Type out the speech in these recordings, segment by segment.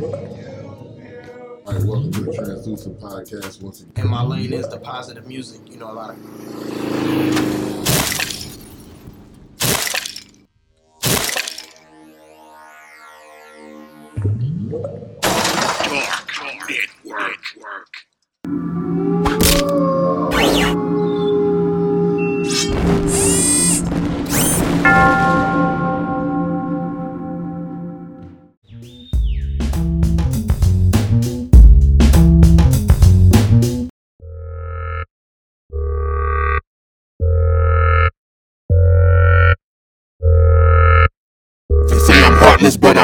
All right, welcome to the Translucent Podcast once again. And my lane is the positive music. You know, a lot of. They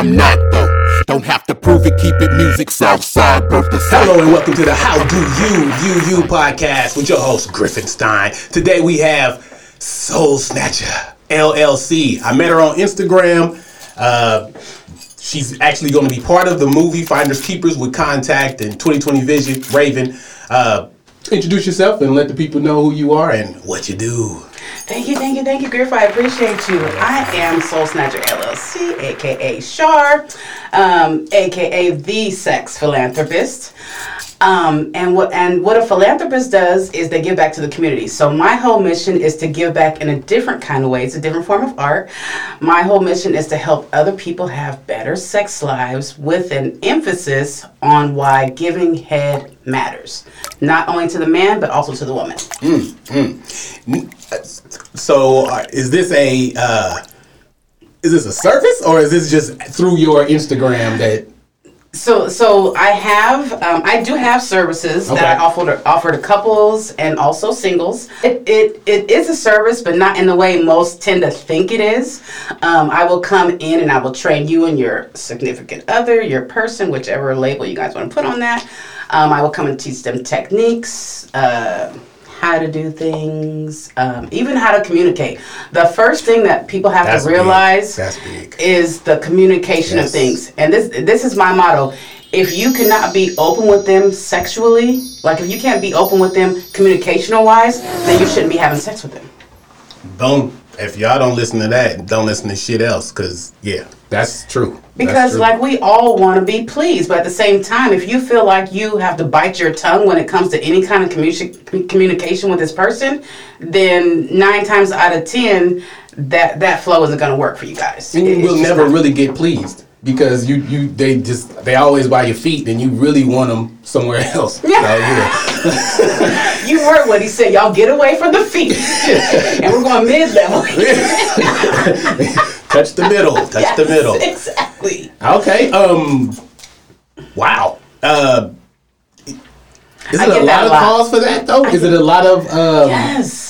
I'm not though. Don't have to prove it, keep it music, Southside, birth Hello and welcome to the How Do You You You podcast with your host Griffin Stein. Today we have Soul Snatcher LLC. I met her on Instagram. Uh, she's actually going to be part of the movie Finders Keepers with Contact and 2020 Vision. Raven, uh, introduce yourself and let the people know who you are and what you do. Thank you, thank you, thank you, Griff. I appreciate you. I am Soul Snatcher LLC, aka Shar, um, aka the Sex Philanthropist. Um, and what and what a philanthropist does is they give back to the community. So my whole mission is to give back in a different kind of way. It's a different form of art. My whole mission is to help other people have better sex lives with an emphasis on why giving head matters, not only to the man but also to the woman. So, uh, is this a uh, is this a service or is this just through your Instagram that? So, so I have, um, I do have services Okay. that I offer to, offer to couples and also singles. It, it, it is a service, but not in the way most tend to think it is. Um, I will come in and I will train you and your significant other, your person, whichever label you guys want to put on that. Um, I will come and teach them techniques. Uh, how to do things, um, even how to communicate. The first thing that people have That's to big. realize That's big. is the communication Yes. of things. And this this is my motto. If you cannot be open with them sexually, like if you can't be open with them communicational wise, then you shouldn't be having sex with them. Don't if y'all don't listen to that, don't listen to shit else. Cause yeah, that's true. That's Because true. like we all want to be pleased, but at the same time, if you feel like you have to bite your tongue when it comes to any kind of commu- communication with this person, then nine times out of ten, that that flow isn't going to work for you guys. and you It's will never really get pleased because you you they just they always by your feet, and you really want them somewhere else. So, yeah. You heard what he said. Y'all get away from the feet, and we're going to mid level. touch the middle. Touch the middle. Exactly. Okay. Um. Wow. Uh. Is it a get that lot of lot. calls for that though? Is it a lot of um? Yes.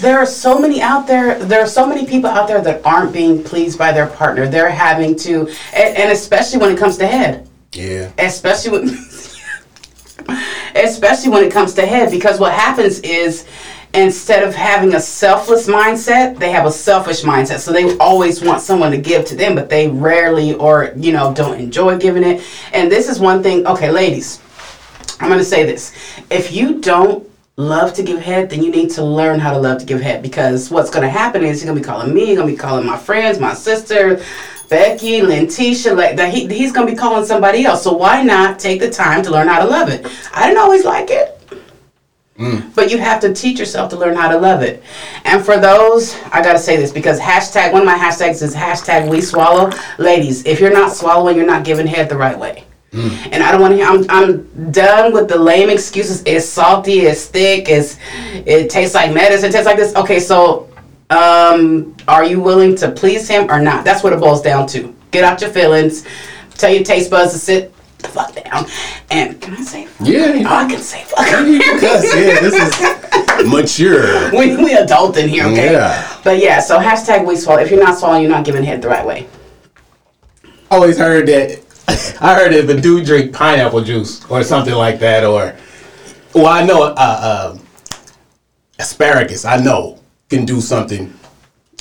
There are so many out there. There are so many people out there that aren't being pleased by their partner. They're having to, and, and especially when it comes to head. Yeah. especially when especially when it comes to head because what happens is instead of having a selfless mindset they have a selfish mindset so they always want someone to give to them but they rarely or you know don't enjoy giving it and this is one thing okay ladies i'm going to say this if you don't love to give head then you need to learn how to love to give head because what's going to happen is you're going to be calling me you're going to be calling my friends my sister Becky, Lentisha, like that, he, he's gonna be calling somebody else. So why not take the time to learn how to love it? I didn't always like it, mm. but you have to teach yourself to learn how to love it. And for those, I gotta say this because hashtag one of my hashtags is hashtag We Swallow. Ladies, if you're not swallowing, you're not giving head the right way. And I don't want to hear. I'm, I'm done with the lame excuses. It's salty. It's thick. It's it tastes like medicine. It tastes like this. Okay, so um, are you willing to please him or not? That's what it boils down to. Get out your feelings. Tell your taste buds to sit the fuck down. And can I say? Fuck? Yeah, Oh, I can say fuck. Because yeah, this is mature. we we adult in here, okay? Yeah. But yeah, so hashtag we swallow. If you're not swallowing, you're not giving head the right way. Always heard that. I heard if a dude drink pineapple juice or something like that, or well, I know uh, uh, asparagus. I know can do something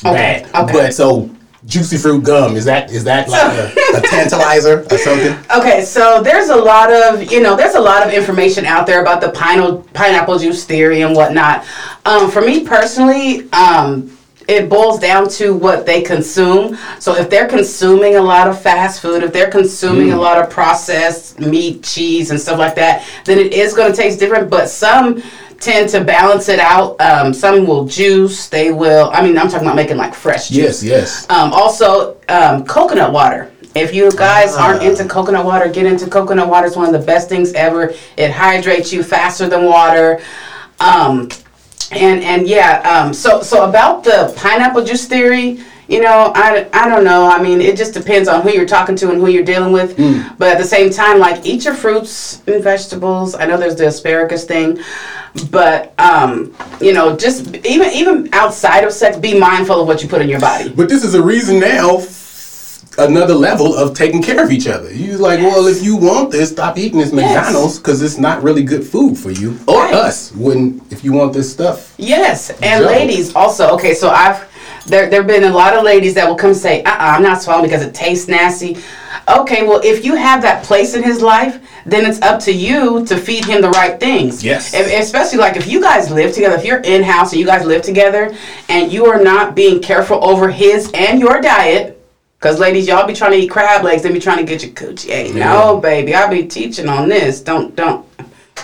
Okay, bad. okay. But so juicy fruit gum is that is that like a, a tantalizer or something? Okay, so there's a lot of you know there's a lot of information out there about the pineapple pineapple juice theory and whatnot. Um, for me personally, um, it boils down to what they consume. So if they're consuming a lot of fast food, if they're consuming a lot of processed meat, cheese, and stuff like that, then it is going to taste different. But some tend to balance it out. Um, some will juice. They will. I mean, I'm talking about making like fresh juice. Yes, yes. Um, also, um, coconut water. If you guys aren't into coconut water, get into coconut water. It's one of the best things ever. It hydrates you faster than water. Um, and and yeah, um, so so about the pineapple juice theory, you know, I, I don't know. I mean, it just depends on who you're talking to and who you're dealing with. But at the same time, like eat your fruits and vegetables. I know there's the asparagus thing, but um, you know, just even even outside of sex, be mindful of what you put in your body. But this is a reason now, another level of taking care of each other. You like, well, if you want this, stop eating this McDonald's because it's not really good food for you or Right. us. When if you want this stuff, Yes, and ladies also. Okay, so I've there there've been a lot of ladies that will come say, uh, uh I'm not swallowing because it tastes nasty." Okay, well, if you have that place in his life, then it's up to you to feed him the right things. Yes. If, especially like if you guys live together, if you're in house and you guys live together, and you are not being careful over his and your diet. Cause ladies, y'all be trying to eat crab legs, then be trying to get your coochie. Hey, no, baby, I be teaching on this. Don't, don't,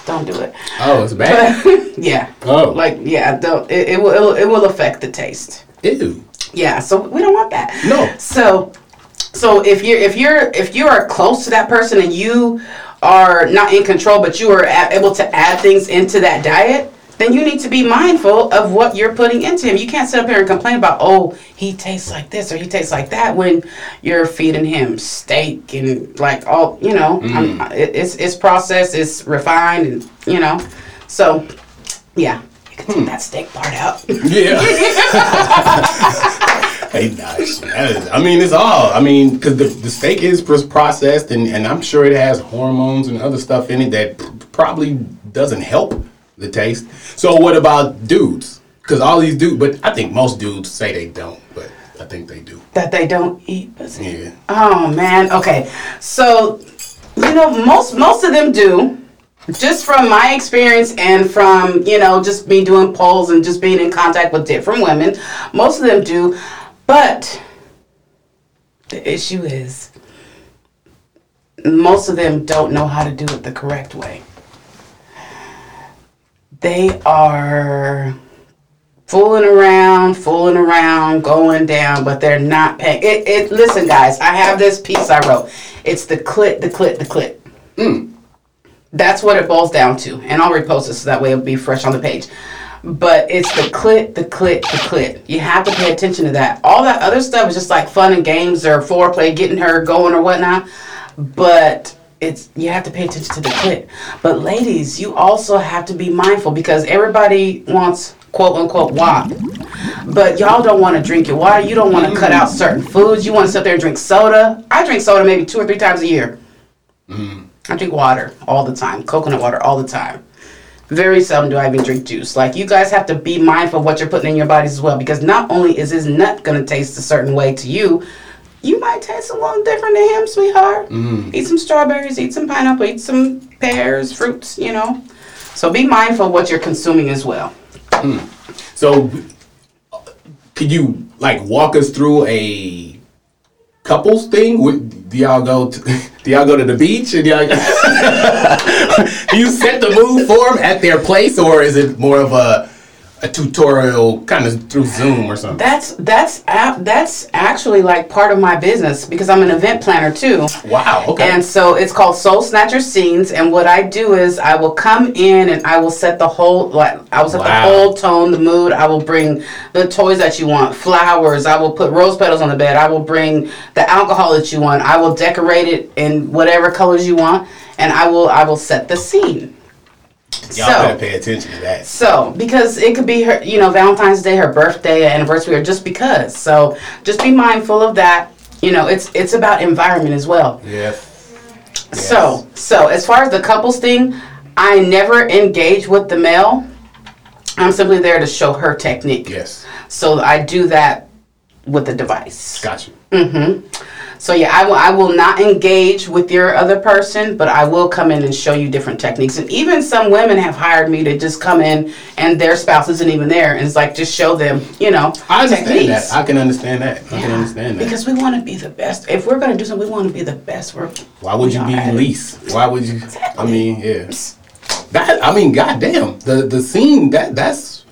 don't do it. oh, it's bad. yeah. Oh. Like yeah, don't, it, it will it will affect the taste. Ew. Yeah, so we don't want that. No. So so if you're if you're if you are close to that person and you are not in control but you are able to add things into that diet, then you need to be mindful of what you're putting into him. You can't sit up here and complain about, oh, he tastes like this or he tastes like that when you're feeding him steak and like all, you know, I'm- mm. it's it's processed, it's refined, and you know, so yeah, you can take hmm. that steak part out. Yeah. hey, nice. Is- I mean, it's all. I mean, because the, the steak is processed, and, and I'm sure it has hormones and other stuff in it that probably doesn't help the taste. So, what about dudes? Because all these dudes, but I think most dudes say they don't, but I think they do. that they don't eat pussy. Yeah. Oh man. Okay. So, you know, most most of them do. Just from my experience and from, you know, just me doing polls and just being in contact with different women, most of them do. But the issue is most of them don't know how to do it the correct way. They are fooling around, fooling around, going down, but they're not paying. It, it. Listen, guys, I have this piece I wrote. It's the clit, the clit, the clit. Mm. That's what it boils down to, and I'll repost it so that way it'll be fresh on the page. But it's the clit, the clit, the clit. You have to pay attention to that. All that other stuff is just like fun and games or foreplay, getting her going or whatnot. But it's you have to pay attention to the clit. But ladies, you also have to be mindful because everybody wants quote unquote WAP. But y'all don't want to drink your water. You don't want to cut out certain foods. You want to sit there and drink soda. I drink soda maybe two or three times a year. Mm-hmm. I drink water all the time, coconut water all the time. Very seldom do I even drink juice. Like you guys have to be mindful of what you're putting in your bodies as well, because not only is this nut gonna taste a certain way to you, you might taste a little different to him, sweetheart. Mm-hmm. Eat some strawberries, eat some pineapple, eat some pears, fruits, you know. So be mindful of what you're consuming as well. Hmm. So, could you like walk us through a couples thing? Would, do y'all go? To, do y'all go to the beach and y'all? do you set the mood for them at their place, or is it more of a a tutorial kind of through Zoom or something? That's that's that's actually like part of my business because I'm an event planner too. wow. Okay. And so it's called Soul Snatcher Scenes. And what I do is I will come in and I will set the whole like I will set Wow. the whole tone, the mood. I will bring the toys that you want, flowers. I will put rose petals on the bed. I will bring the alcohol that you want. I will decorate it in whatever colors you want, and I will I will set the scene. Y'all so- better pay attention to that. So, because it could be her, you know, Valentine's Day, her birthday, anniversary, or just because. So, just be mindful of that. You know, it's it's about environment as well. Yeah. So, so as far as the couples thing, I never engage with the male. I'm simply there to show her technique. Yes. So I do that with the device. Gotcha. Got you. So yeah, I will, I will not engage with your other person, but I will come in and show you different techniques. And even some women have hired me to just come in and their spouse isn't even there, and it's like just show them, you know, I understand techniques. that. I can understand that. I can understand that. Because we want to be the best. If we're going to do something, we want to be the best. We're, Why would you be least? Why would you? I mean, yeah. That I mean, goddamn, the the scene that that's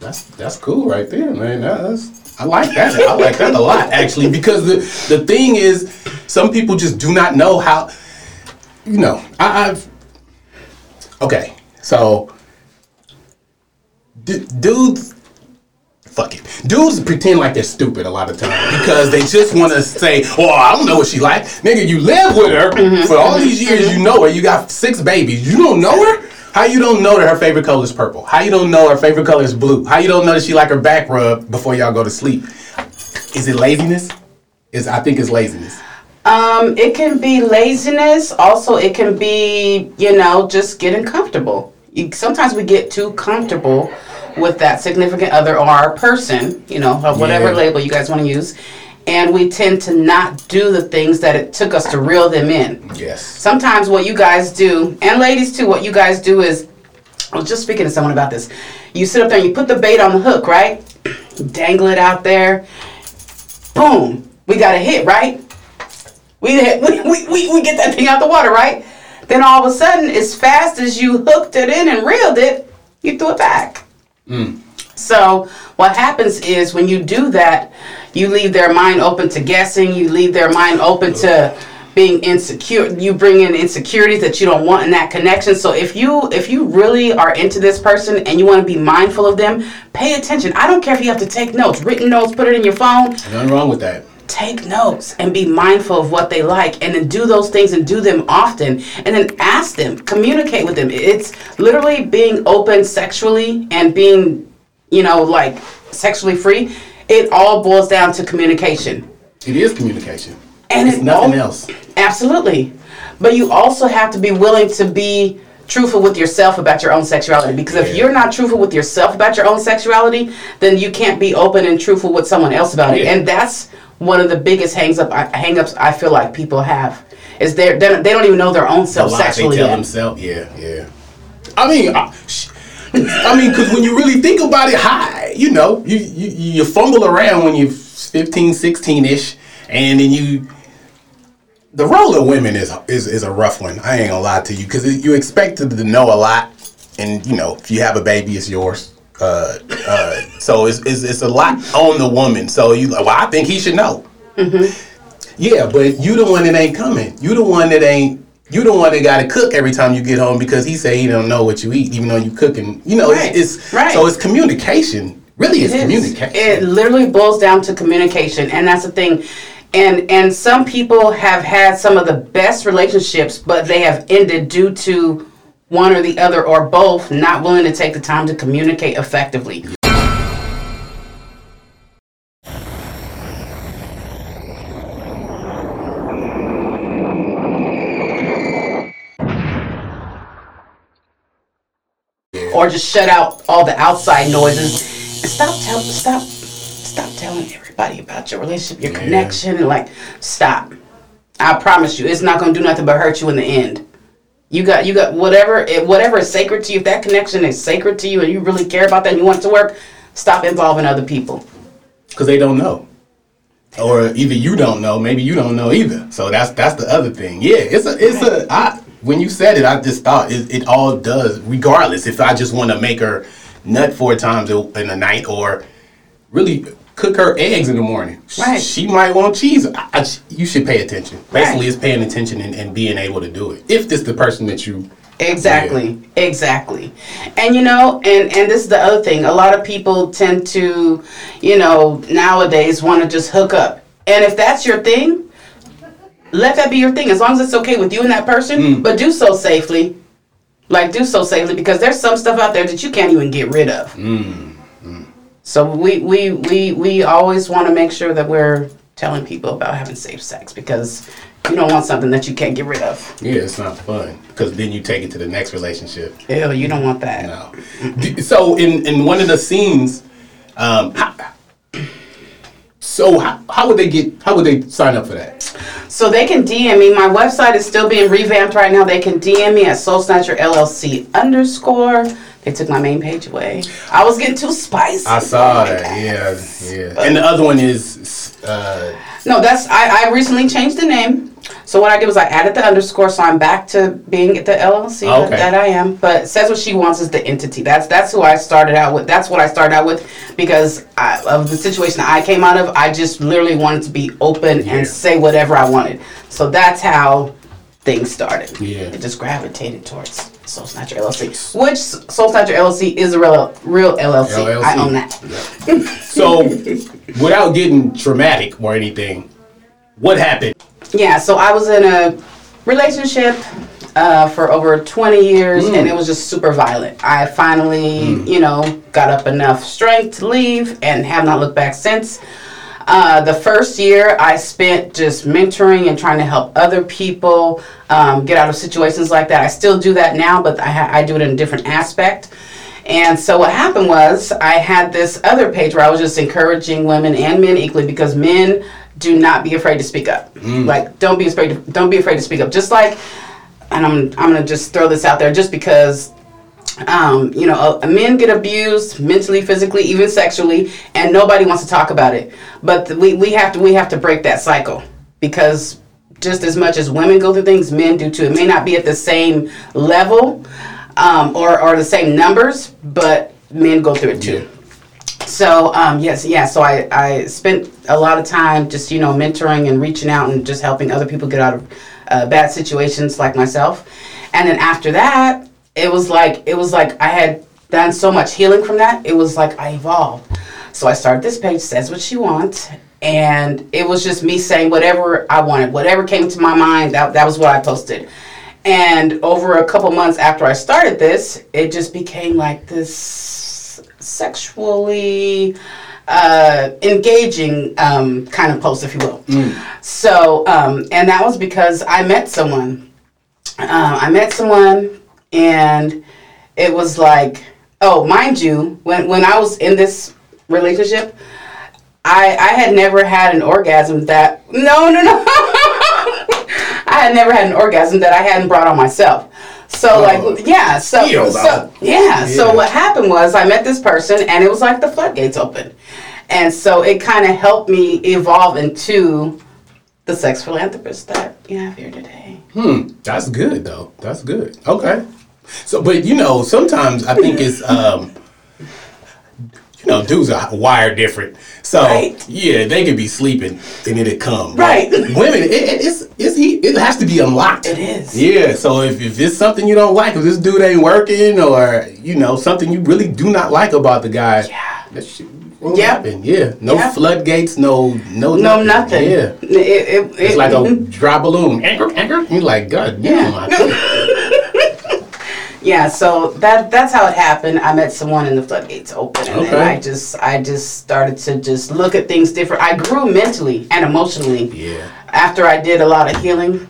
that's that's cool right there, man. That- That's I like that. I like that a lot actually because the the thing is, some people just do not know how. You know, I, I've okay, so d- dudes fuck it. Dudes pretend like they're stupid a lot of times because they just want to say, "Oh, I don't know what she like." Nigga, you live with her Mm-hmm. for all these years. You know her. You got six babies. You don't know her. How you don't know that her favorite color is purple? How you don't know her favorite color is blue? How you don't know that she like her back rub before y'all go to sleep? Is it laziness? Is I think it's laziness. Um, it can be laziness. Also, it can be, you know, just getting comfortable. You, sometimes we get too comfortable with that significant other or our person, you know, or whatever Yeah. label you guys want to use. And we tend to not do the things that it took us to reel them in. Yes. Sometimes what you guys do, and ladies too, what you guys do is, I was just speaking to someone about this. You sit up there and you put the bait on the hook, right? Dangle it out there. Boom. We got a hit, right? We, hit, we, we, we, get that thing out the water, right? Then all of a sudden, as fast as you hooked it in and reeled it, you threw it back. Mm. So what happens is when you do that, you leave their mind open to guessing. You leave their mind open to being insecure. You bring in insecurities that you don't want in that connection. So if you if you really are into this person and you want to be mindful of them, pay attention. I don't care if you have to take notes, written notes, put it in your phone Nothing wrong with that. take notes and be mindful of what they like and then do those things and do them often and then ask them communicate with them it's literally being open sexually and being you know like sexually free it all boils down to communication It is communication. and It's it nothing else. absolutely but you also have to be willing to be truthful with yourself about your own sexuality because if you're not truthful with yourself about your own sexuality then you can't be open and truthful with someone else about it and that's one of the biggest hangs up uh, hang-ups i feel like people have is they're, they don't- even know their own The self they sexually tell yet. themselves. Yeah, yeah. I mean, I, sh- I mean, because when you really think about it, high, you know, you, you you fumble around when you're 15, 16 ish, and then you. The role of women is is is a rough one. I ain't gonna lie to you because you expected to know a lot, and you know, if you have a baby, it's yours. Uh, uh, so it's, it's it's a lot on the woman. So you like, well, I think he should know. Yeah, but you the one that ain't coming. You the one that ain't. You the one that got to cook every time you get home because he say he don't know what you eat, even though you cooking. You know, Right, it's, it's right. so it's communication. Really, it's It communication. It literally boils down to communication, and that's the thing. And and some people have had some of the best relationships, but they have ended due to one or the other or both not willing to take the time to communicate effectively. Or just shut out all the outside noises and stop tell stop stop telling everybody about your relationship, your Yeah. connection, and like stop. I promise you, it's not gonna do nothing but hurt you in the end. You got you got whatever it, whatever is sacred to you. If that connection is sacred to you and you really care about that and you want it to work, stop involving other people. because they don't know, or either you don't know, maybe you don't know either. So that's that's the other thing. Yeah, it's a it's a. I, when you said it, I just thought it, it all does. Regardless, if I just want to make her nut four times in a night, or really cook her eggs in the morning, Right. she might want cheese. I, I, you should pay attention. Basically, Right. it's paying attention and, and being able to do it. If this the person that you Exactly. Exactly. And you know, and and this is the other thing. A lot of people tend to, you know, nowadays want to just hook up. And if that's your thing, let that be your thing as long as it's okay with you and that person, mm. but do so safely. Like do so safely because there's some stuff out there that you can't even get rid of. Mm, mm. So we we we we always want to make sure that we're telling people about having safe sex because you don't want something that you can't get rid of. yeah, it's not fun because then you take it to the next relationship. Ew, you don't want that. No. So in in one of the scenes, um, how, so how, how would they get? How would they sign up for that? So they can DM me. My website is still being revamped right now. They can DM me at Soul Snatcher LLC underscore. They took my main page away. I was getting too spicy. I saw that. Yeah, yeah. And the other one is uh, No, that's I, I recently changed the name. So what I did was I added the underscore, so I'm back to being at the LLC Okay. that, that I am. But says what she wants is the entity. That's that's who I started out with. That's what I started out with because I, of the situation that I came out of. I just literally wanted to be open Yeah. and say whatever I wanted. So that's how things started. Yeah. It just gravitated towards Soul Snatcher LLC, which Soul Snatcher LLC is a real real LLC. I own that. so without getting traumatic or anything. What happened? Yeah, so I was in a relationship uh, for over 20 years and it was just super violent. I finally, you know, got up enough strength to leave and have not looked back since. Uh, the first year I spent just mentoring and trying to help other people um, get out of situations like that. I still do that now, but I, ha- I do it in a different aspect. And so what happened was I had this other page where I was just encouraging women and men equally because men do not be afraid to speak up. Like don't be afraid to, don't be afraid to speak up. Just like and I'm I'm going to just throw this out there just because um, you know, uh, men get abused mentally, physically, even sexually, and nobody wants to talk about it. But th- we, we have to we have to break that cycle because just as much as women go through things, men do too. It may not be at the same level um, or or the same numbers, but men go through it too. So um, yes, yeah. So I, I spent a lot of time just you know mentoring and reaching out and just helping other people get out of uh, bad situations like myself. And then after that, it was like it was like I had done so much healing from that. It was like I evolved. So I started this page, says what she wants, and it was just me saying whatever I wanted, whatever came to my mind. That that was what I posted. And over a couple months after I started this, it just became like this sexually uh, engaging um, kind of post, if you will. So, um, and that was because I met someone. Uh, I met someone, and it was like, oh, mind you, when when I was in this relationship, I I had never had an orgasm that no no no. I had never had an orgasm that I hadn't brought on myself. So like yeah, so, so that. yeah, so what happened was I met this person and it was like the floodgates opened. And so it kind of helped me evolve into the sex philanthropist that you have here today. Hmm, that's good though. That's good. Okay. So, but you know, sometimes I think it's um, you know, dudes are wired different. So Right. yeah, they could be sleeping and it'd come. Right. Women, it, it, it's it's he. It has to be unlocked. It is. Yeah. So if, if it's something you don't like, if this dude ain't working, or you know something you really do not like about the guy, Yeah. that shit Yep. happen. Yeah. No Yep. floodgates. No. No. No, nothing. Yeah. It, it, It's like a dry balloon. Anchor, anchor. You're like, God, Yeah. Yeah. So that that's how it happened. I met someone and the floodgates open, and Okay. I just I just started to just look at things different. I grew mentally and emotionally. Yeah. after I did a lot of healing.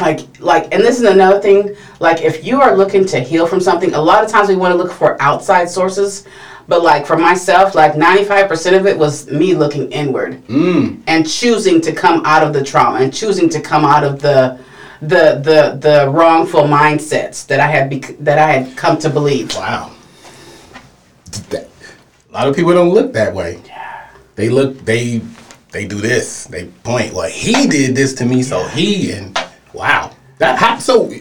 Like, like, and this is another thing. Like, if you are looking to heal from something, a lot of times we want to look for outside sources. But like for myself, like ninety-five percent of it was me looking inward mm. and choosing to come out of the trauma and choosing to come out of the the the the wrongful mindsets that I had bec- that I had come to believe. Wow. That- a lot of people don't look that way. They look. They they do this. They point. Well, he did this to me, so he and wow. That how, so.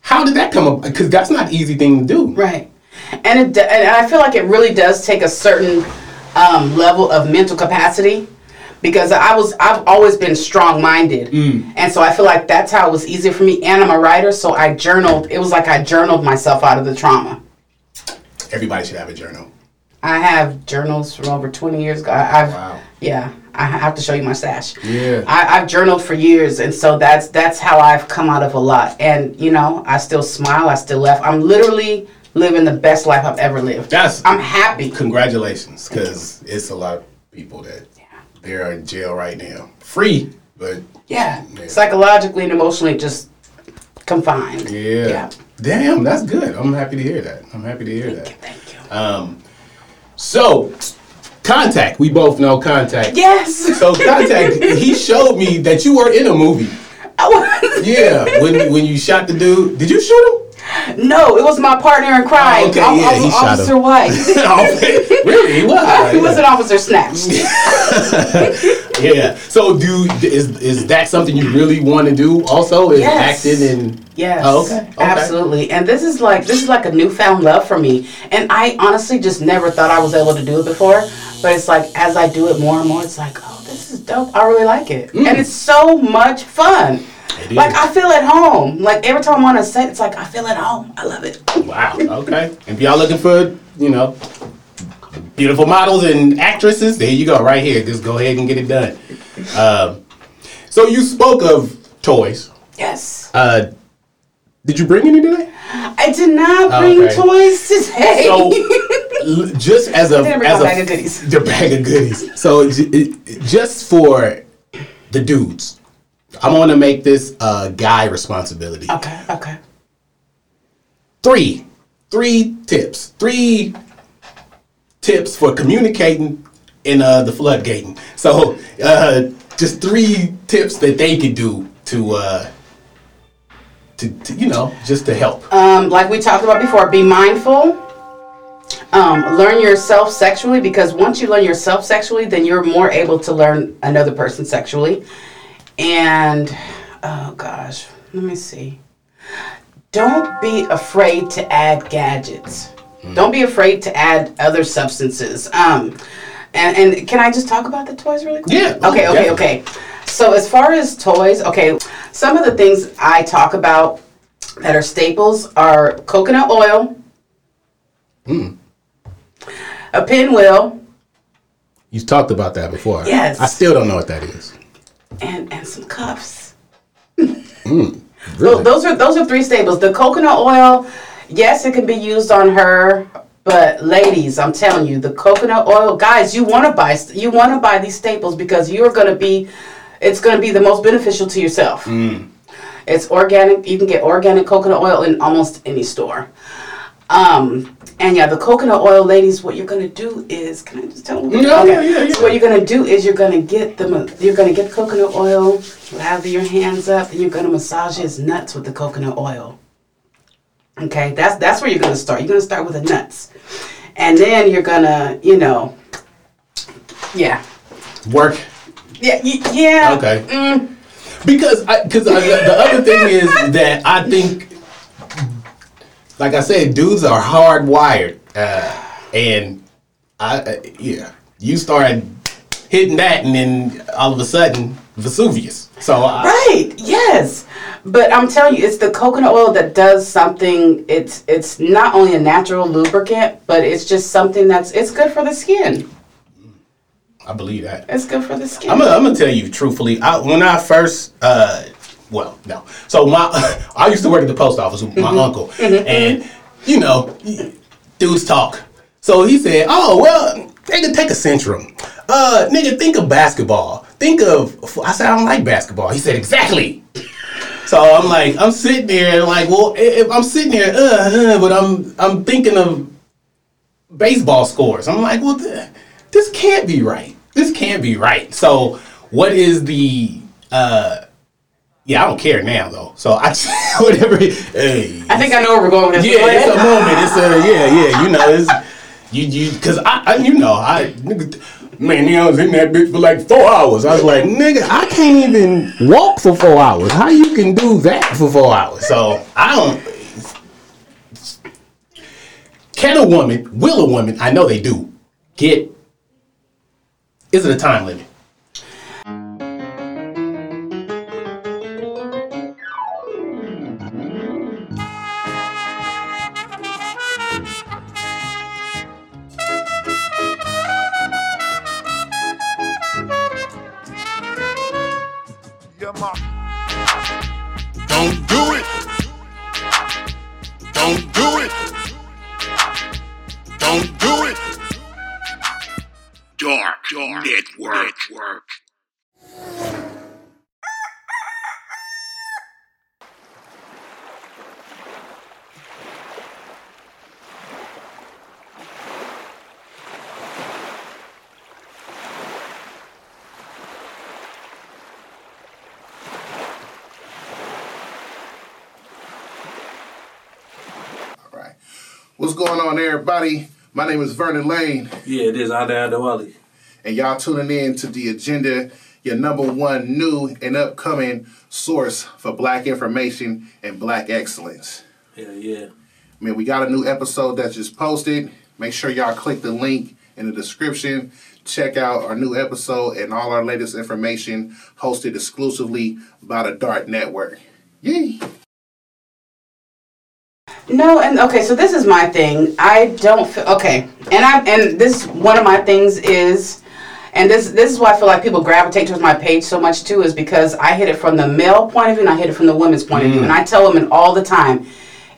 How did that come up? Because that's not an easy thing to do. Right. And it and I feel like it really does take a certain um, level of mental capacity because I was I've always been strong minded, mm. and so I feel like that's how it was easier for me. And I'm a writer, so I journaled. It was like I journaled myself out of the trauma. Everybody should have a journal. I have journals from over 20 years ago. I've Wow. yeah. I have to show you my stash. Yeah. I, I've journaled for years, and so that's that's how I've come out of a lot. And you know, I still smile. I still laugh. I'm literally living the best life I've ever lived. That's I'm happy. congratulations because it's a lot of people that they're in jail right now, free, but Yeah, Yeah. psychologically and emotionally just confined. yeah. Yeah. Damn, that's good. I'm happy to hear that. I'm happy to hear that. Thank you. Um, so Contact. We both know Contact. Yes. So Contact, he showed me that you were in a movie. I was. Yeah, when when you shot the dude, did you shoot him? No, it was my partner in crime. Oh, okay, yeah, Off- he shot Officer him. White. Really? Uh, he was. he was an officer snatched. Yeah. So, do is is that something you really want to do? Also, is Yes. acting and Yes. Oh, okay, okay. Absolutely. And this is like this is like a newfound love for me. And I honestly just never thought I was able to do it before. But it's like as I do it more and more, it's like, oh, this is dope. I really like it. And mm. it's so much fun. It Like is. I feel at home. Like every time I'm on a set, it's like I feel at home. I love it. Wow. Okay. If y'all looking for, you know, beautiful models and actresses, there you go, right here. Just go ahead and get it done. Um, so you spoke of toys. Yes. Uh, did you bring any today? I did not bring Okay. toys today. So, just as a as a bag of goodies. the bag of goodies. So, just for the dudes, I'm gonna make this a guy responsibility. okay, okay. three three tips three tips for communicating in uh, the floodgating so uh, just three tips that they could do to uh to, to you know just to help um, like we talked about before, be mindful. Um, learn yourself sexually because once you learn yourself sexually, then you're more able to learn another person sexually. And oh gosh, let me see. Don't be afraid to add gadgets. Don't be afraid to add other substances. Um, and, and can I just talk about the toys really quick? Yeah. Okay, okay, Yeah. okay. So as far as toys, okay, some of the things I talk about that are staples are coconut oil, a pinwheel, You've talked about that before Yes. i still don't know what that is and and some cuffs. Mm, really So those are those are three staples. The coconut oil, yes, it can be used on her, but ladies, I'm telling you, the coconut oil, guys, you want to buy you want to buy these staples because you're going to be it's going to be the most beneficial to yourself. Mm. It's organic. You can get organic coconut oil in almost any store. Um, and yeah, the coconut oil, ladies, what you're gonna do is, can I just tell them? Yeah, yeah, yeah, yeah. So what you're gonna do is you're gonna get the you're gonna get coconut oil, lather your hands up, and you're gonna massage his nuts with the coconut oil. Okay, that's that's where you're gonna start. You're gonna start with the nuts, and then you're gonna, you know, yeah, work yeah, y- yeah. Okay. Mm, because I because the other thing is that I think, like I said, dudes are hardwired, uh, and I uh, yeah, you start hitting that, and then all of a sudden Vesuvius. So I, Right. Yes. But I'm telling you, it's the coconut oil that does something. It's it's not only a natural lubricant, but it's just something that's it's good for the skin. I believe that. It's good for the skin. I'm gonna, I'm gonna tell you truthfully. I, when I first, uh, well, no. So my, I used to work at the post office with my uncle, and you know, dudes talk. So he said, "Oh well, nigga, take a Centrum. Uh, nigga, think of basketball. Think of." I said, "I don't like basketball." He said, "Exactly." So I'm like, I'm sitting there, like, well, if I'm sitting there, uh, uh, but I'm, I'm thinking of baseball scores. I'm like, well, th- this can't be right. This can't be right. So, what is the? uh Yeah, I don't care now though. So I whatever. Hey, I think I know where we're going with this. yeah, it's a moment. It's a yeah, yeah. You know, it's you you because I, I you know I nigga, man, nigga, I was in that bitch for like four hours. I was like, nigga, I can't even walk for four hours. How you can do that for four hours? So I don't. Can a woman, will a woman? I know they do. Get. Is it a time limit? My name is Vernon Lane, Yeah, it is Ade Adewale. and y'all tuning in to the agenda, your number one new and upcoming source for black information and black excellence. Yeah, yeah. I mean, we got a new episode that just posted. Make sure y'all click the link in the description. Check out our new episode and all our latest information hosted exclusively by the Dart Network. Yay! No, and okay, so this is my thing. I don't feel okay, and I and this one of my things is, and this this is why I feel like people gravitate towards my page so much too, is because I hit it from the male point of view and I hit it from the women's point of view, and I tell women all the time,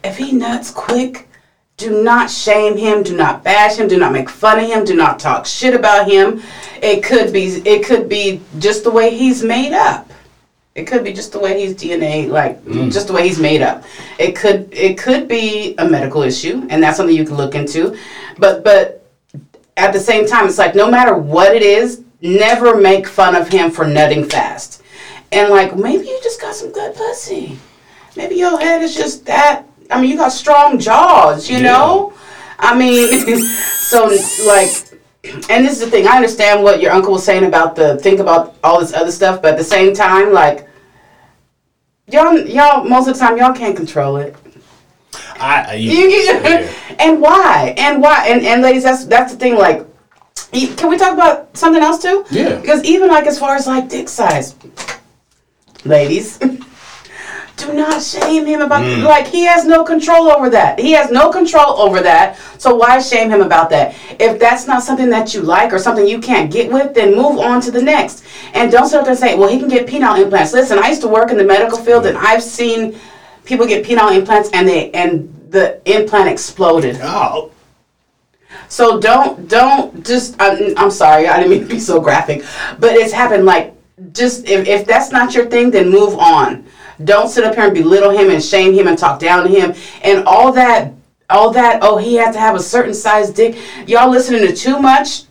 if he nuts quick, do not shame him, do not bash him, do not make fun of him, do not talk shit about him. It could be it could be just the way he's made up. It could be just the way he's DNA, like mm. just the way he's made up. It could it could be a medical issue, and that's something you can look into. But but at the same time, it's like no matter what it is, never make fun of him for nutting fast. And like maybe you just got some good pussy. Maybe your head is just that. I mean, you got strong jaws, you know. I mean, so like and this is the thing. I understand what your uncle was saying about the think about all this other stuff, but at the same time, like y'all, y'all most of the time y'all can't control it. I, I you, yeah. and why? And why? And and ladies, that's that's the thing. Like, can we talk about something else too? Yeah. Because even like as far as like dick size, ladies. Do not shame him about Mm. like he has no control over that. He has no control over that. So why shame him about that? If that's not something that you like or something you can't get with, then move on to the next. And don't sit up there and say, "Well, he can get penile implants." Listen, I used to work in the medical field, and I've seen people get penile implants, and they and the implant exploded. Oh, So don't don't just I'm, I'm sorry I didn't mean to be so graphic, but it's happened. Like just if, if that's not your thing, then move on. Don't sit up here and belittle him and shame him and talk down to him and all that all that. Oh, he has to have a certain size dick. Y'all listening to too much.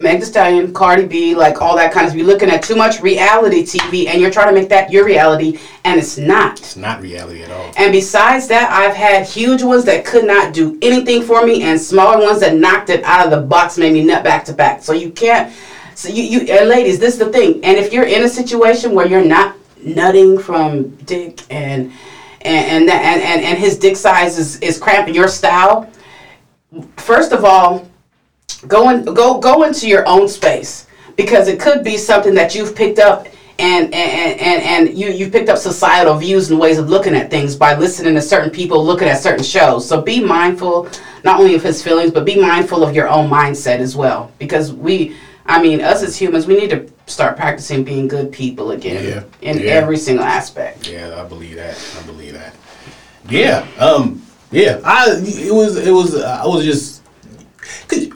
Meg Thee Stallion, Cardi B, like all that kind of. You're looking at too much reality TV, and you're trying to make that your reality, and it's not. it's not reality at all. And besides that, I've had huge ones that could not do anything for me, and smaller ones that knocked it out of the box, made me nut back to back. So you can't. So you, you and ladies, this is the thing. And if you're in a situation where you're not nutting from dick and and and and, and, and his dick size is, is cramping your style, first of all, go in, go go into your own space because it could be something that you've picked up and and and, and you you picked up societal views and ways of looking at things by listening to certain people looking at certain shows. So be mindful not only of his feelings but be mindful of your own mindset as well. Because we i mean us as humans we need to start practicing being good people again Yeah. in Yeah. every single aspect Yeah, I believe that. I believe that. Yeah. Um. Yeah. I. It was. It was. I was just. Cause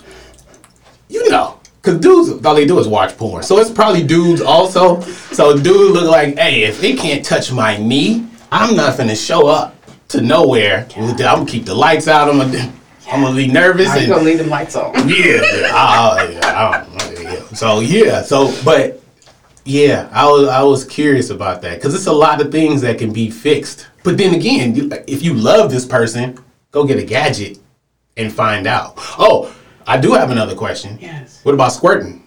you know. Cause dudes, all they do is watch porn. So it's probably dudes also. So dude look like, hey, if it can't touch my knee, I'm not finna show up to nowhere. I'm gonna keep the lights out. I'm gonna. I'm gonna be nervous. And- gonna leave the lights on yeah, yeah, I, I, I, yeah. So yeah, so but yeah, I was I was curious about that because it's a lot of things that can be fixed. But then again, you, if you love this person, go get a gadget and find out. Oh, I do have another question. Yes. What about squirting?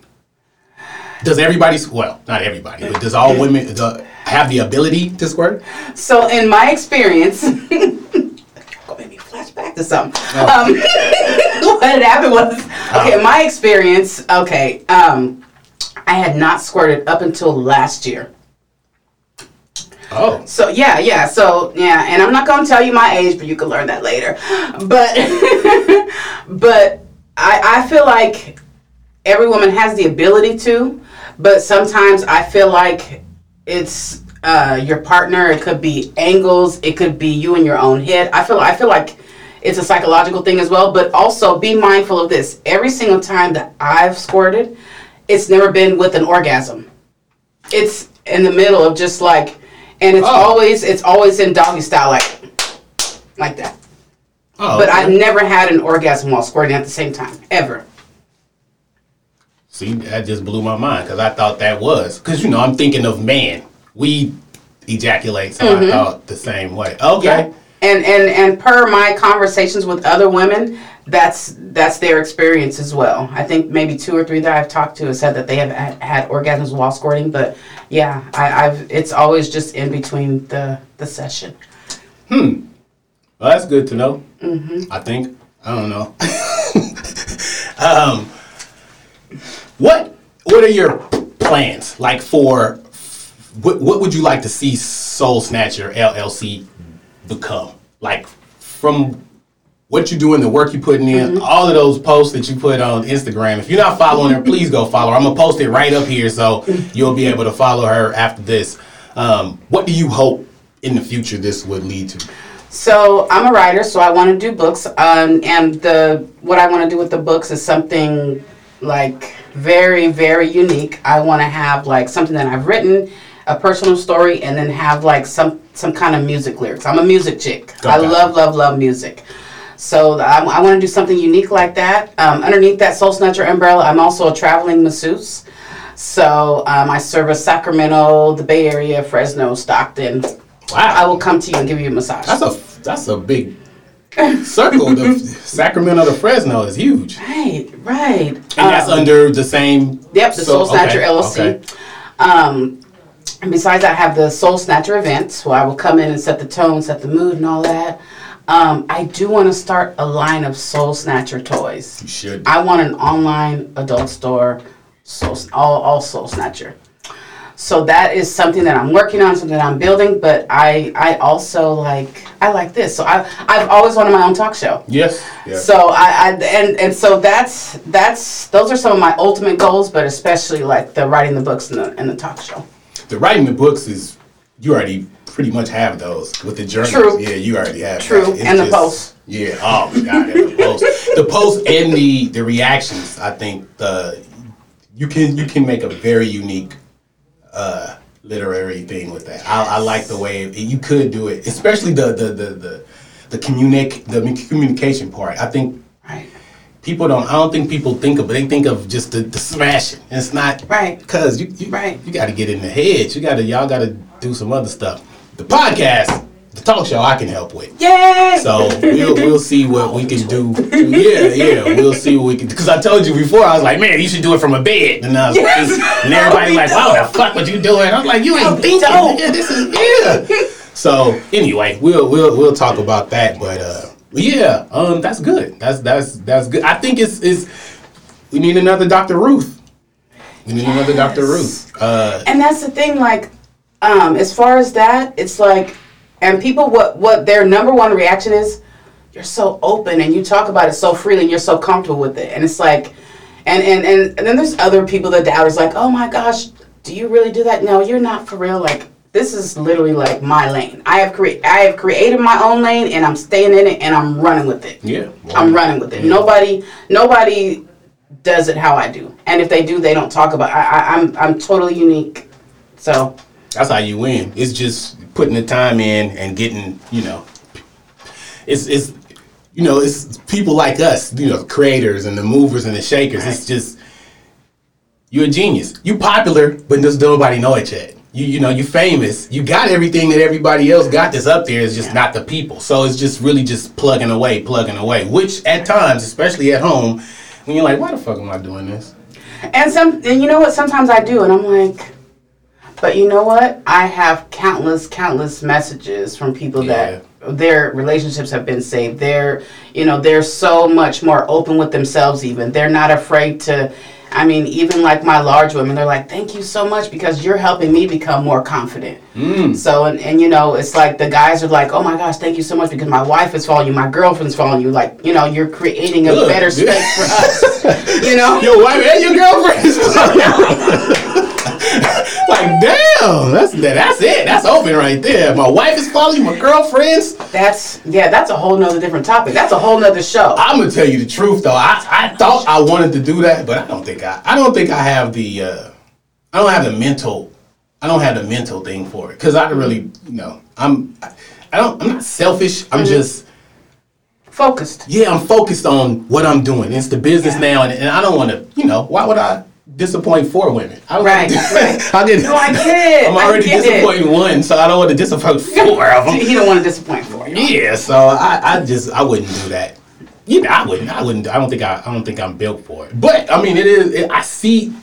Does everybody? Well, not everybody, but does all women the, have the ability to squirt? So in my experience, go make me flashback to something. Um, what had happened was, okay, in my experience, okay, um, I had not squirted up until last year. Oh, So yeah, yeah. So yeah, and I'm not gonna tell you my age, but you can learn that later. But but I I feel like every woman has the ability to, but sometimes I feel like it's uh, your partner. It could be angles. It could be you in your own head. I feel I feel like it's a psychological thing as well. But also be mindful of this. Every single time that I've squirted, it's never been with an orgasm. It's in the middle of just like, and it's Oh. always it's always in doggy style, like like that. oh. But okay. I've never had an orgasm while squirting at the same time, ever. See, that just blew my mind because I thought that was because you know I'm thinking of man. We ejaculate, so I thought the same way. Okay, Mm-hmm. Yeah. And and and per my conversations with other women, that's that's their experience as well. I think maybe two or three that I've talked to have said that they have had, had orgasms while squirting, but yeah, I, I've it's always just in between the the session. hmm Well, that's good to know. Mm-hmm. I think. I don't know. um, what What are your plans like for? What What would you like to see Soul Snatcher LLC become? Like from what you're doing, the work you're putting in, all of those posts that you put on Instagram. If you're not following her, please go follow her. I'm gonna post it right up here so you'll be able to follow her after this. Um, what do you hope in the future this would lead to? So I'm a writer, so I want to do books. Um, and the what I want to do with the books is something like very, very unique. I want to have like something that I've written, a personal story, and then have like some some kind of music lyrics. I'm a music chick. I love, love, love music. So I, I want to do something unique like that. Um, underneath that Soul Snatcher umbrella, I'm also a traveling masseuse. So um, I service Sacramento, the Bay Area, Fresno, Stockton. Wow! I will come to you and give you a massage. That's a that's a big circle. The Sacramento to Fresno is huge, and Right, right. that's Um, under the same. Yep, the so- Soul Snatcher okay, LLC. okay. Um, and besides, I have the Soul Snatcher events where I will come in and set the tone, set the mood, and all that. Um, I do want to start a line of Soul Snatcher toys. You should. I want an online adult store, soul, all, all Soul Snatcher. So that is something that I'm working on, something that I'm building. But I, I also like, I like this. So I, I've always wanted my own talk show. Yes. Yeah. So I, I and and so that's that's those are some of my ultimate goals, but especially like the writing the books and the and the talk show. The writing the books is you already pretty much have those with the journals. True. Yeah, you already have. True, and the posts. Yeah. Oh my god, and the posts. the posts and the the reactions. I think the you can you can make a very unique uh, literary thing with that. I, I like the way you could do it, especially the the the the, the communic the communication part. I think Right. People don't. I don't think people think of. It. They think of just the, the smashing. It's not Right. because you you, Right. you got to get in the head. You got to y'all got to do some other stuff. The podcast, the talk show, I can help with. Yay! So we'll we'll see what we can do. Yeah, yeah, we'll see what we can. Because I told you before, I was like, man, you should do it from a bed. And I was Yes. like, and everybody like, wow, the fuck, what you doing? I'm like, you ain't thinking. Yeah, this is yeah. So anyway, we'll we'll we'll talk about that. But uh, yeah, um, that's good. That's that's that's good. I think it's is we need another Dr. Ruth. We need another Dr. Ruth. Uh, and that's the thing like um as far as that it's like and people what what their number one reaction is you're so open and you talk about it so freely and you're so comfortable with it and it's like and and and, and then there's other people that doubt is like oh my gosh do you really do that no you're not for real like this is literally like my lane i have create i have created my own lane and i'm staying in it and i'm running with it yeah, i'm running with it nobody nobody does it how i do and if they do they don't talk about I, I i'm i'm totally unique so That's how you win. It's just putting the time in and getting, you know, it's it's you know, it's people like us, you know, creators and the movers and the shakers. It's just you're a genius. You popular, but just nobody know it yet. You you know, you're famous. You got everything that everybody else got that's up there. It's just not the people. So it's just really just plugging away, plugging away. Which at times, especially at home, when you're like, why the fuck am I doing this? And some, and you know what? Sometimes I do, and I'm like, but you know what? I have countless, countless messages from people that their relationships have been saved. They're, you know, they're so much more open with themselves. Even they're not afraid to. I mean, even like my large women, they're like, "Thank you so much because you're helping me become more confident." Mm. So, and, and you know, it's like the guys are like, "Oh my gosh, thank you so much because my wife is following you, my girlfriend's following you." Like, you know, you're creating a Good, better space for us. you know, your wife and your girlfriend. like, damn, that's that's it. That's open right there. My wife is following my girlfriends. That's yeah, that's a whole nother different topic. That's a whole nother show. I'm gonna tell you the truth though. I, I thought I wanted to do that, but I don't think I I don't think I have the uh, I don't have the mental I don't have the mental thing for it because I don't really you know I'm I, don't I'm not selfish. I'm just Focused. yeah I'm focused on what I'm doing. It's the business Yeah. now, and, and I don't want to you know why would I disappoint four women. I don't Right, wanna- right. I get, No, I it. I'm already disappointing one, so I don't want to disappoint four of them. He don't want to disappoint four. you. Yeah, so I, I just I wouldn't do that. You know, I wouldn't. I wouldn't. I don't think I. I don't think I'm built for it. But I mean, it is. It, I see.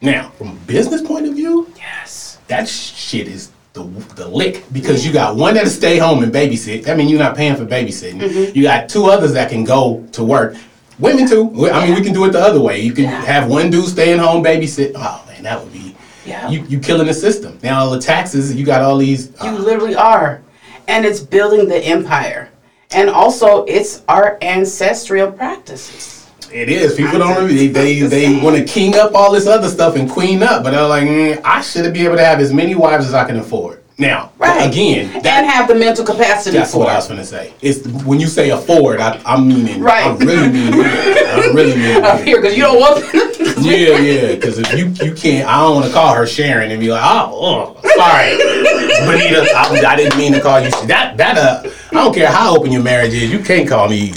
Now, from a business point of view, Yes. that shit is the the lick because you got one that'll stay home and babysit. That mean, you're not paying for babysitting. Mm-hmm. You got two others that can go to work. Women too. I mean, we can do it the other way. You can have one dude staying home babysit. Oh man, that would be. Yeah. You you killing the system. Now all the taxes. You got all these. You literally are. And it's building the empire. And also, it's our ancestral practices. It is. People don't really. They they, want to king up all this other stuff and queen up, but they're like, mm, I should be able to have as many wives as I can afford. Now, Right. again, and that, have the mental capacity that's for what I was gonna say. It's when you say afford, I, I'm meaning. Right. I really mean. I really mean. up here because you don't want Yeah, yeah. Because if you you can't, I don't want to call her Sharon and be like, oh, oh sorry, Benita, I, I didn't mean to call you. That that uh, I don't care how open your marriage is, you can't call me,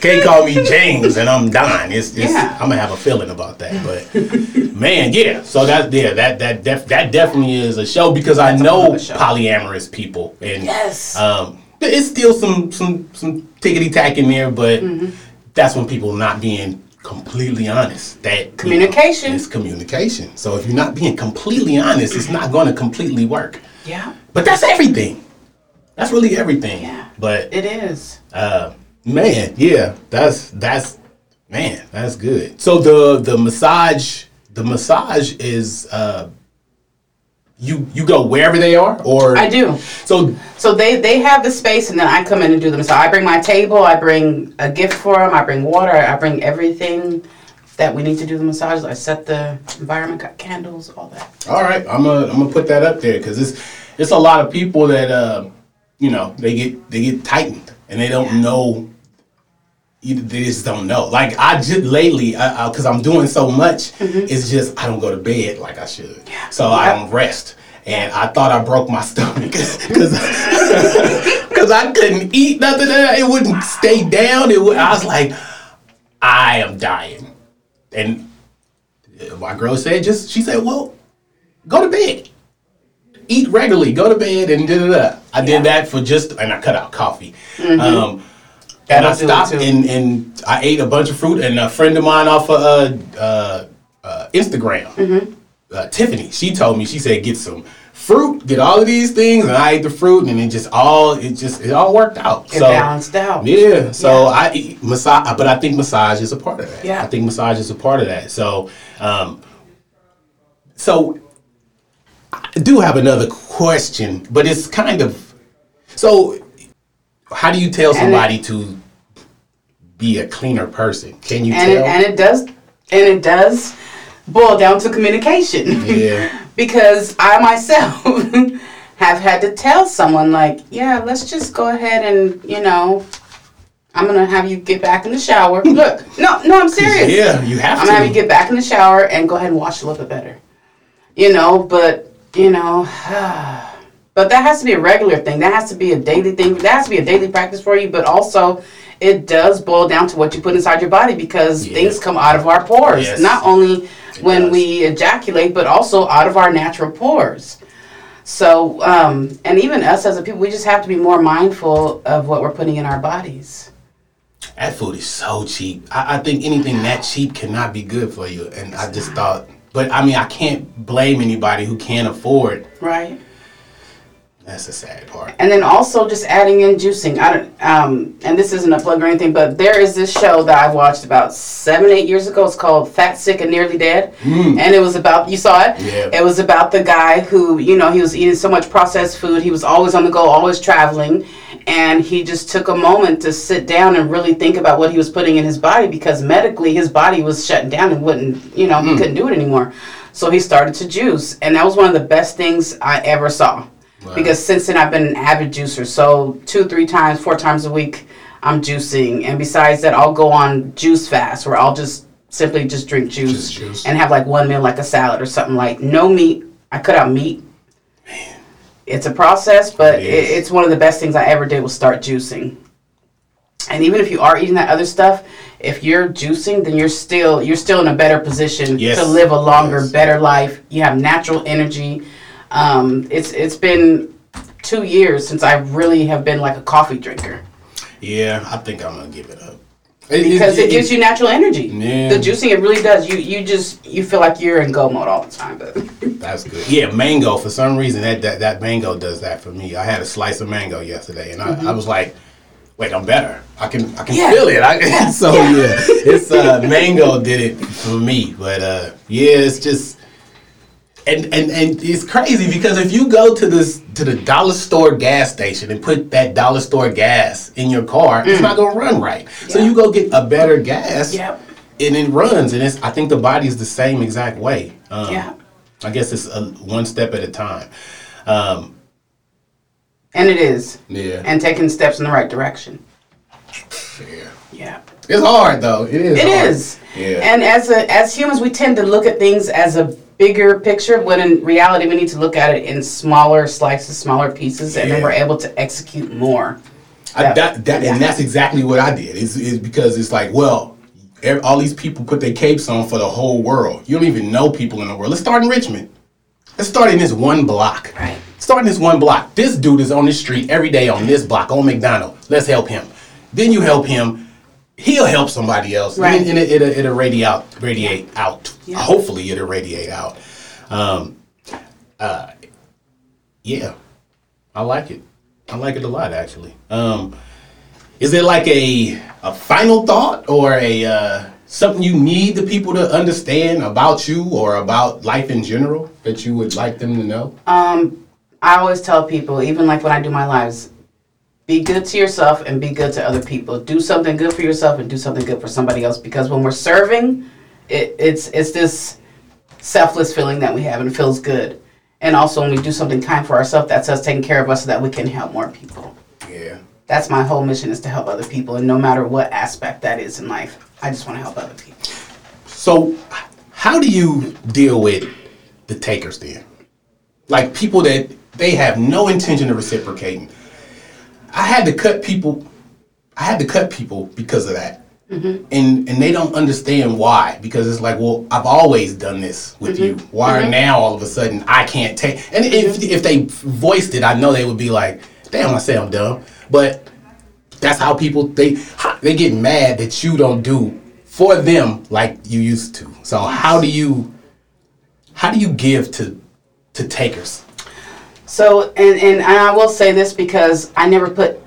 can't call me James, and I'm dying. It's, it's Yeah. I'm gonna have a feeling about that. But man, yeah. So that yeah, that that def, that definitely is a show because I know polyamorous people and Yes. um, it's still some some some tickety tack in there, but Mm-hmm. that's when people not being completely honest. That you know, Communication. it's communication. So if you're not being completely honest, it's not going to completely work. Yeah, But that's everything. That's really everything. Yeah. But it is. uh, man, yeah, that's that's man, that's good. So the the massage, the massage is uh, you you go wherever they are, or I do. So So they they have the space, and then I come in and do them. So I bring my table, I bring a gift for them, I bring water, I bring everything that we need to do the massages. I set the environment, got candles, all that. All right, I'm gonna I'm gonna put that up there because it's it's a lot of people that uh, you know they get they get tightened and they don't know. Either they just don't know. Like I just lately, because I'm doing so much, mm-hmm. it's just I don't go to bed like I should. Yeah. So I don't rest, and I thought I broke my stomach because because I couldn't eat nothing. It wouldn't stay down. It would, I was like, I am dying, and uh, my girl said just she said, well, go to bed. Eat regularly, go to bed, and da da da. I did that for just, and I cut out coffee. Mm-hmm. Um, and I That'll do it stopped and, and I ate a bunch of fruit. And a friend of mine off of uh, uh, uh, Instagram, Mm-hmm. uh, Tiffany, she told me, she said, get some fruit, get all of these things. And I ate the fruit, and it just all, it just, it all worked out. It balanced out. Yeah. So Yeah. I eat massage, but I think massage is a part of that. Yeah. I think massage is a part of that. So, um, so I do have another question, but it's kind of so. How do you tell And it- somebody to be a cleaner person? Can you and it, tell? and it does and it does boil down to communication Yeah. because i myself have had to tell someone like yeah let's just go ahead and you know i'm gonna have you get back in the shower look no no i'm serious yeah, you have to i'm to. gonna have you get back in the shower and go ahead and wash a little bit better you know but you know but that has to be a regular thing that has to be a daily thing that has to be a daily practice for you but also it does boil down to what you put inside your body because Yeah. things come out of our pores Yes. not only when does. we ejaculate but also out of our natural pores so um, and even us as a people we just have to be more mindful of what we're putting in our bodies that food is so cheap. I, I think anything that cheap cannot be good for you. And I just thought, but I mean, I can't blame anybody who can't afford. right That's the sad part. And then also just adding in juicing. I don't, um, and this isn't a plug or anything, but there is this show that I watched about seven, eight years ago. It's called Fat, Sick, and Nearly Dead, and it was about you saw it. Yeah. It was about the guy who you know he was eating so much processed food. He was always on the go, always traveling, and he just took a moment to sit down and really think about what he was putting in his body because medically his body was shutting down and wouldn't, you know, he couldn't do it anymore. So he started to juice, and that was one of the best things I ever saw because since then I've been an avid juicer. So two, three times, four times a week, I'm juicing, and besides that, I'll go on juice fast where I'll just simply just drink juice, Just juice. and have like one meal, like a salad or something like no meat. I cut out meat. It's a process, but It it it's one of the best things I ever did was start juicing. And even if you are eating that other stuff, if you're juicing, then you're still you're still in a better position Yes. to live a longer, Yes. better life. You have natural energy. Um, it's it's been two years since I really have been like a coffee drinker Yeah, I think I'm gonna give it up. because it, gives you natural energy. Yeah. The juicing it really does. You you just you feel like you're in go mode all the time. But That's good. Yeah, mango. For some reason, that, that that mango does that for me. I had a slice of mango yesterday, and I, I was like, "Wait, I'm better. I can I can Mm-hmm. Yeah. feel it." I, so yeah, it's uh, mango did it for me. But uh, yeah, it's just and and and it's crazy because if you go to this to the dollar store gas station and put that dollar store gas in your car, it's not gonna run right. So Mm. You go get a better gas. Yep. And it runs, and it's. I think the body is the same exact way. Um, Yeah. I guess it's a, one step at a time. Um, and it is. yeah. And taking steps in the right direction. yeah. Yeah. It's hard though. It is. It hard. is. Yeah. And as a, as humans, we tend to look at things as a bigger picture, when in reality, we need to look at it in smaller slices, smaller pieces, and then Yeah. we're able to execute more. I, that, that, and that's exactly what I did. Is is because it's like, well, ev- all these people put their capes on for the whole world. You don't even know people in the world. Let's start in Richmond. Let's start in this one block. Right. Start in this one block. This dude is on the street every day on this block on McDonald. Let's help him. Then you help him. He'll help somebody else. Right. And, it, it'll, it'll radiate out. Radiate out. Yeah. Hopefully, it'll radiate out. Um, uh, yeah, I like it. I like it a lot, actually. Um, is it like a a final thought or a uh, something you need the people to understand about you or about life in general that you would like them to know? I always tell people, even like when I do my lives, be good to yourself and be good to other people. Do something good for yourself and do something good for somebody else. Because when we're serving, it, it's it's this selfless feeling that we have and it feels good. And also when we do something kind for ourselves, that's us taking care of us so that we can help more people. yeah. That's my whole mission is to help other people, and no matter what aspect that is in life, I just want to help other people. So, how do you deal with the takers then? Like people that they have no intention of reciprocating. I had to cut people. I had to cut people because of that, mm-hmm. and and they don't understand why. Because it's like, well, I've always done this with mm-hmm. you. Why mm-hmm. now all of a sudden I can't take? And if if they voiced it, I know they would be like, damn, I say I'm dumb, but that's how people they they get mad that you don't do for them like you used to. So how do you how do you give to to takers? So, and, and I will say this because I never put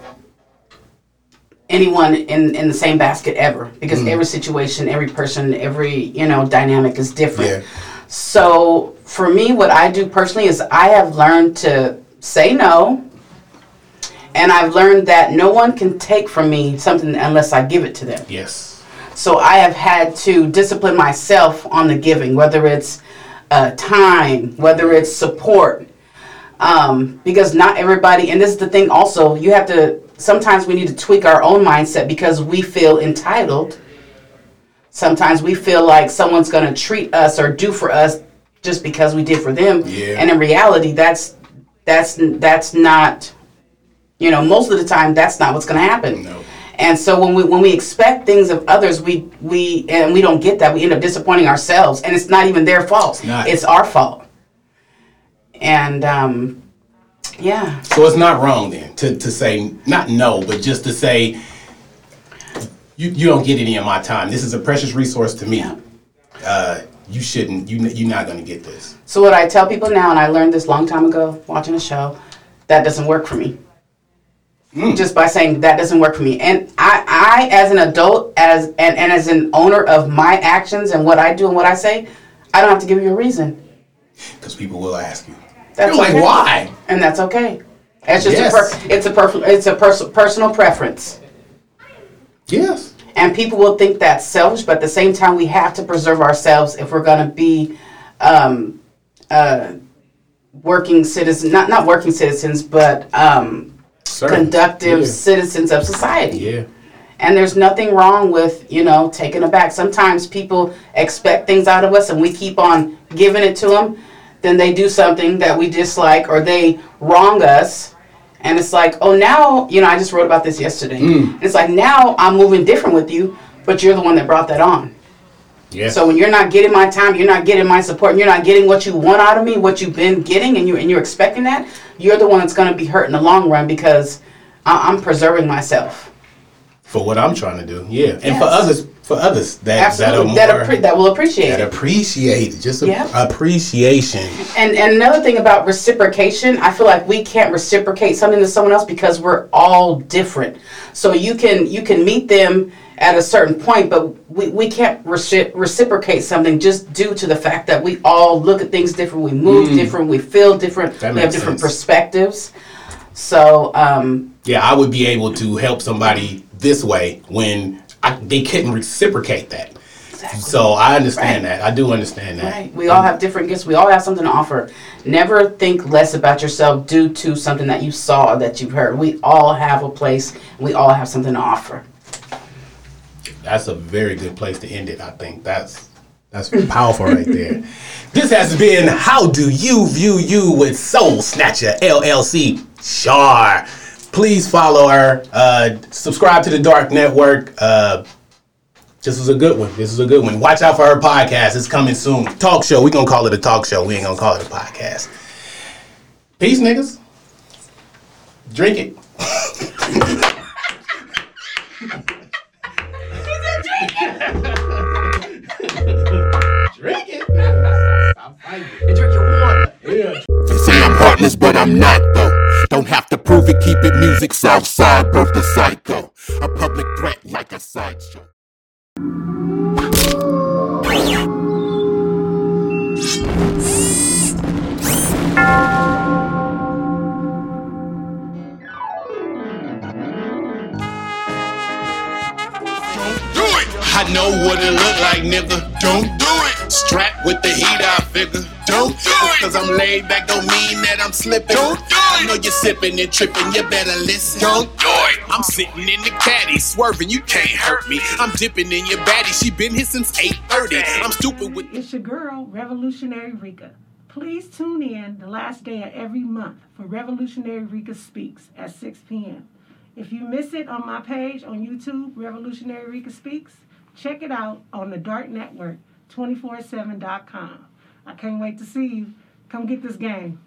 anyone in, in the same basket ever because every situation, every person, every, you know, dynamic is different. Yeah. So, for me, what I do personally is I have learned to say no. And I've learned that no one can take from me something unless I give it to them. Yes. So I have had to discipline myself on the giving, whether it's uh, time, whether it's support, um, because not everybody. And this is the thing. Also, you have to. Sometimes we need to tweak our own mindset because we feel entitled. Sometimes we feel like someone's going to treat us or do for us just because we did for them. Yeah. And in reality, that's that's that's not. You know, most of the time, that's not what's going to happen. No. And so when we when we expect things of others, we we and we don't get that, we end up disappointing ourselves, and it's not even their fault. It's, not. our fault. And um, yeah, So it's not wrong then to, to say not no, but just to say you you don't get any of my time. This is a precious resource to me. Yeah. Uh, you shouldn't. You you're not going to get this. So what I tell people now, and I learned this long time ago watching a show, that doesn't work for me. Just by saying that doesn't work for me, and I, I as an adult, as and, and as an owner of my actions and what I do and what I say, I don't have to give you a reason. Because people will ask you. That's You're like, okay. why? And that's okay. It's just Yes. a per, it's a per, it's a pers- personal preference. Yes. And people will think that's selfish, but at the same time, we have to preserve ourselves if we're going to be um, uh, working citizens, not, not working citizens, but um, conductive Yeah. citizens of society. Yeah. And there's nothing wrong with, you know, taking it back. Sometimes people expect things out of us and we keep on giving it to them. Then they do something that we dislike or they wrong us. And it's like, oh, now, you know, I just wrote about this yesterday. Mm. It's like, now I'm moving different with you, but you're the one that brought that on. Yeah. So when you're not getting my time, you're not getting my support, and you're not getting what you want out of me, what you've been getting, and you and you're expecting that, you're the one that's going to be hurt in the long run because I, I'm preserving myself. for what I'm trying to do. Yeah. And for others, for others that Absolutely, that that, appre- that will appreciate that it. appreciate it. Just Yeah. appreciation. And and another thing about reciprocation, I feel like we can't reciprocate something to someone else because we're all different. So you can you can meet them at a certain point, but we, we can't reci- reciprocate something just due to the fact that we all look at things different, we move different, we feel different, Mm. That we have different sense. perspectives. So um, Yeah, I would be able to help somebody this way when I, they couldn't reciprocate that. So I understand Right. that. I do understand that. Right. We all have different gifts. We all have something to offer. Never think less about yourself due to something that you saw or that you've heard. We all have a place. We all have something to offer. That's a very good place to end it. I think that's that's powerful right there. This has been How Do You View You with Soul Snatcher LLC. Shar. Please follow her. Uh, subscribe to the Dark Network. Uh, this was a good one. This is a good one. Watch out for her podcast. It's coming soon. Talk show. we gonna call it a talk show. We ain't gonna call it a podcast. Peace, niggas. Drink it. Drink it. Stop fighting. Drink your water. Yeah. They say I'm heartless, but I'm not though. Don't have to prove it, keep it music, Southside, birth the psycho. A public threat like a sideshow. do I know what it look like, nigga. Don't do it. Strapped with the heat, I figure. Don't do it. Cause I'm laid back, don't mean that I'm slipping. Don't do it. I know you're sipping and tripping, you better listen. Don't do it. I'm sitting in the caddy, swerving, you can't hurt me. I'm dipping in your baddie, she been here since 8.30. I'm stupid with It's your girl, Revolutionary Rika. Please tune in the last day of every month for Revolutionary Rika Speaks at 6 p.m. If you miss it on my page on YouTube, Revolutionary Rika Speaks, check it out on the Dark Network, 247.com. I can't wait to see you. Come get this game.